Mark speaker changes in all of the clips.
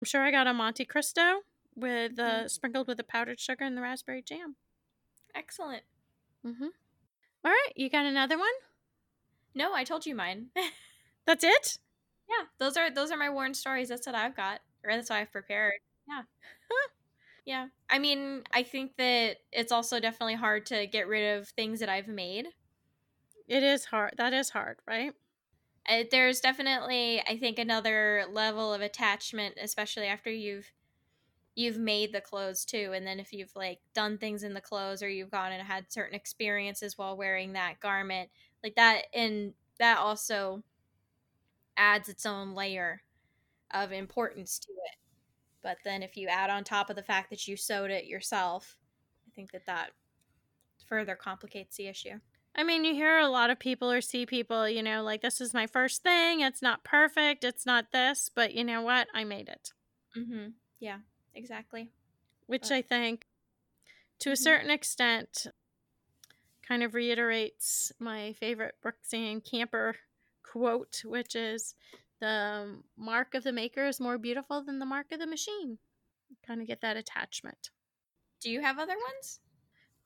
Speaker 1: I'm sure I got a Monte Cristo with uh,
Speaker 2: Mm.
Speaker 1: sprinkled with the powdered sugar and the raspberry jam.
Speaker 2: Excellent.
Speaker 1: Mm-hmm. All right, you got another one?
Speaker 2: No, I told you mine.
Speaker 1: That's it?
Speaker 2: yeah, those are those are my worn stories. That's what I've got, or that's what I've prepared. Yeah. Yeah. I mean, I think that it's also definitely hard to get rid of things that I've made.
Speaker 1: It is hard. That is hard, right?
Speaker 2: Uh, there's definitely, I think, another level of attachment, especially after you've you've made the clothes too, and then if you've like done things in the clothes or you've gone and had certain experiences while wearing that garment, like that, and that also adds its own layer of importance to it. But then if you add on top of the fact that you sewed it yourself, I think that that further complicates the issue.
Speaker 1: I mean, you hear a lot of people or see people, you know, like this is my first thing. It's not perfect. It's not this, but you know what? I made it.
Speaker 2: Mm-hmm. Yeah, exactly.
Speaker 1: Which
Speaker 2: But-
Speaker 1: I think, to a
Speaker 2: Mhm.
Speaker 1: certain extent, kind of reiterates my favorite Brooksian camper quote, which is the mark of the maker is more beautiful than the mark of the machine. Kind of get that attachment.
Speaker 2: Do you have other ones?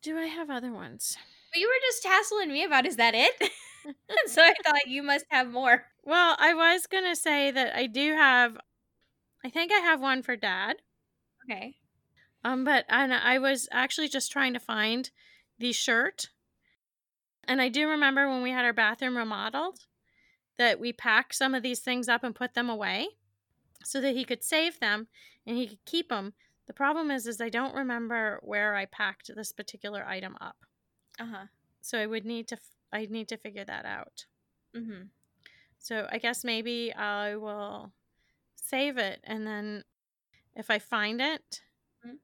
Speaker 1: Do I have other ones?
Speaker 2: You were just tasseling me about is that it? so I thought you must have more.
Speaker 1: Well, I was going to say that I do have, I think I have one for dad.
Speaker 2: Okay.
Speaker 1: Um, but and I was actually just trying to find the shirt. And I do remember when we had our bathroom remodeled that we packed some of these things up and put them away so that he could save them and he could keep them. The problem is is I don't remember where I packed this particular item up.
Speaker 2: Uh huh.
Speaker 1: So I would need to f- I need to figure that out.
Speaker 2: Mm-hmm.
Speaker 1: So I guess maybe I will save it and then if I find it,
Speaker 2: Mhm.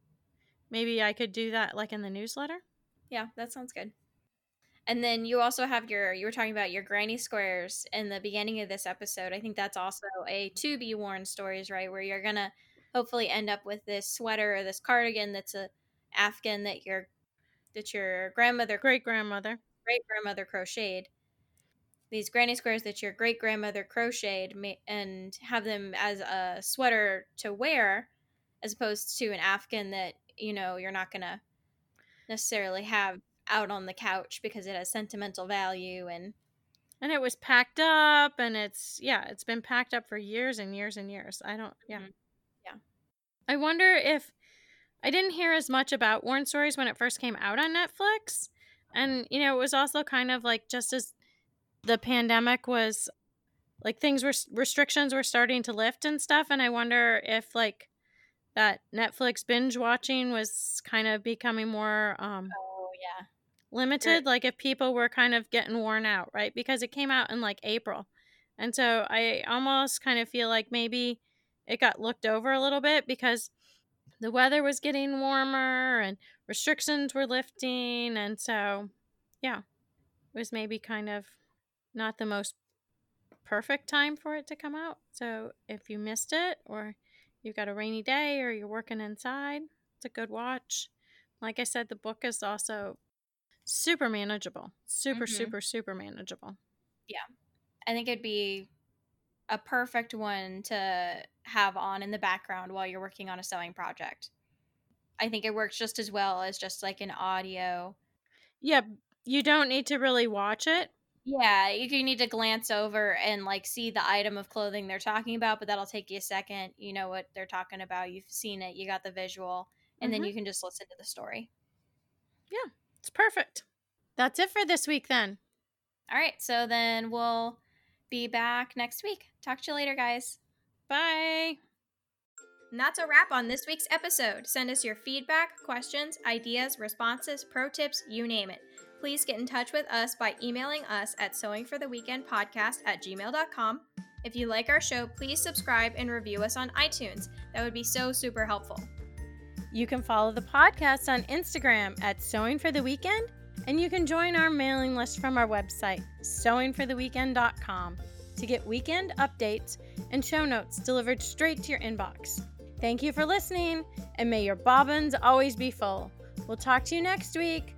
Speaker 1: maybe I could do that like in the newsletter.
Speaker 2: Yeah, that sounds good. And then you also have your you were talking about your granny squares in the beginning of this episode. I think that's also a to be worn stories, right? Where you're gonna hopefully end up with this sweater or this cardigan that's a Afghan that your that your grandmother
Speaker 1: Great grandmother.
Speaker 2: great grandmother crocheted. These granny squares that your great grandmother crocheted and have them as a sweater to wear, as opposed to an Afghan that you know you're not gonna necessarily have out on the couch because it has sentimental value and
Speaker 1: And it was packed up and it's yeah, it's been packed up for years and years and years. I don't yeah.
Speaker 2: Mhm. Yeah.
Speaker 1: I wonder if I didn't hear as much about Worn Stories when it first came out on Netflix. And you know, it was also kind of like just as the pandemic was like things were restrictions were starting to lift and stuff and I wonder if like that Netflix binge watching was kind of becoming more um
Speaker 2: oh yeah
Speaker 1: limited like if people were kind of getting worn out right because it came out in like april and so i almost kind of feel like maybe it got looked over a little bit because the weather was getting warmer and restrictions were lifting and so yeah it was maybe kind of not the most perfect time for it to come out so if you missed it or you've got a rainy day or you're working inside it's a good watch like i said the book is also super manageable super
Speaker 2: Mhm.
Speaker 1: super super manageable Yeah.
Speaker 2: I think it'd be a perfect one to have on in the background while you're working on a sewing project. I think it works just as well as just like an audio.
Speaker 1: yeah you don't need to really watch it
Speaker 2: Yeah, you you need to glance over and like see the item of clothing they're talking about, but that'll take you a second. You know what they're talking about. You've seen it. You got the visual, and then
Speaker 1: Mhm.
Speaker 2: you can just listen to the story.
Speaker 1: Yeah, it's perfect that's it for this week then
Speaker 2: All right, so then we'll be back next week. Talk to you later, guys.
Speaker 1: bye
Speaker 2: And that's a wrap on this week's episode. Send us your feedback, questions, ideas, responses, pro tips, you name it. Please get in touch with us by emailing us at sewingfortheweekendpodcast at gmail.com. If you like our show, please subscribe and review us on iTunes. That would be so super helpful.
Speaker 1: You can follow the podcast on Instagram at Sewing for the Weekend, and you can join our mailing list from our website, sewingfortheweekend.com, to get weekend updates and show notes delivered straight to your inbox. Thank you for listening, and may your bobbins always be full. We'll talk to you next week.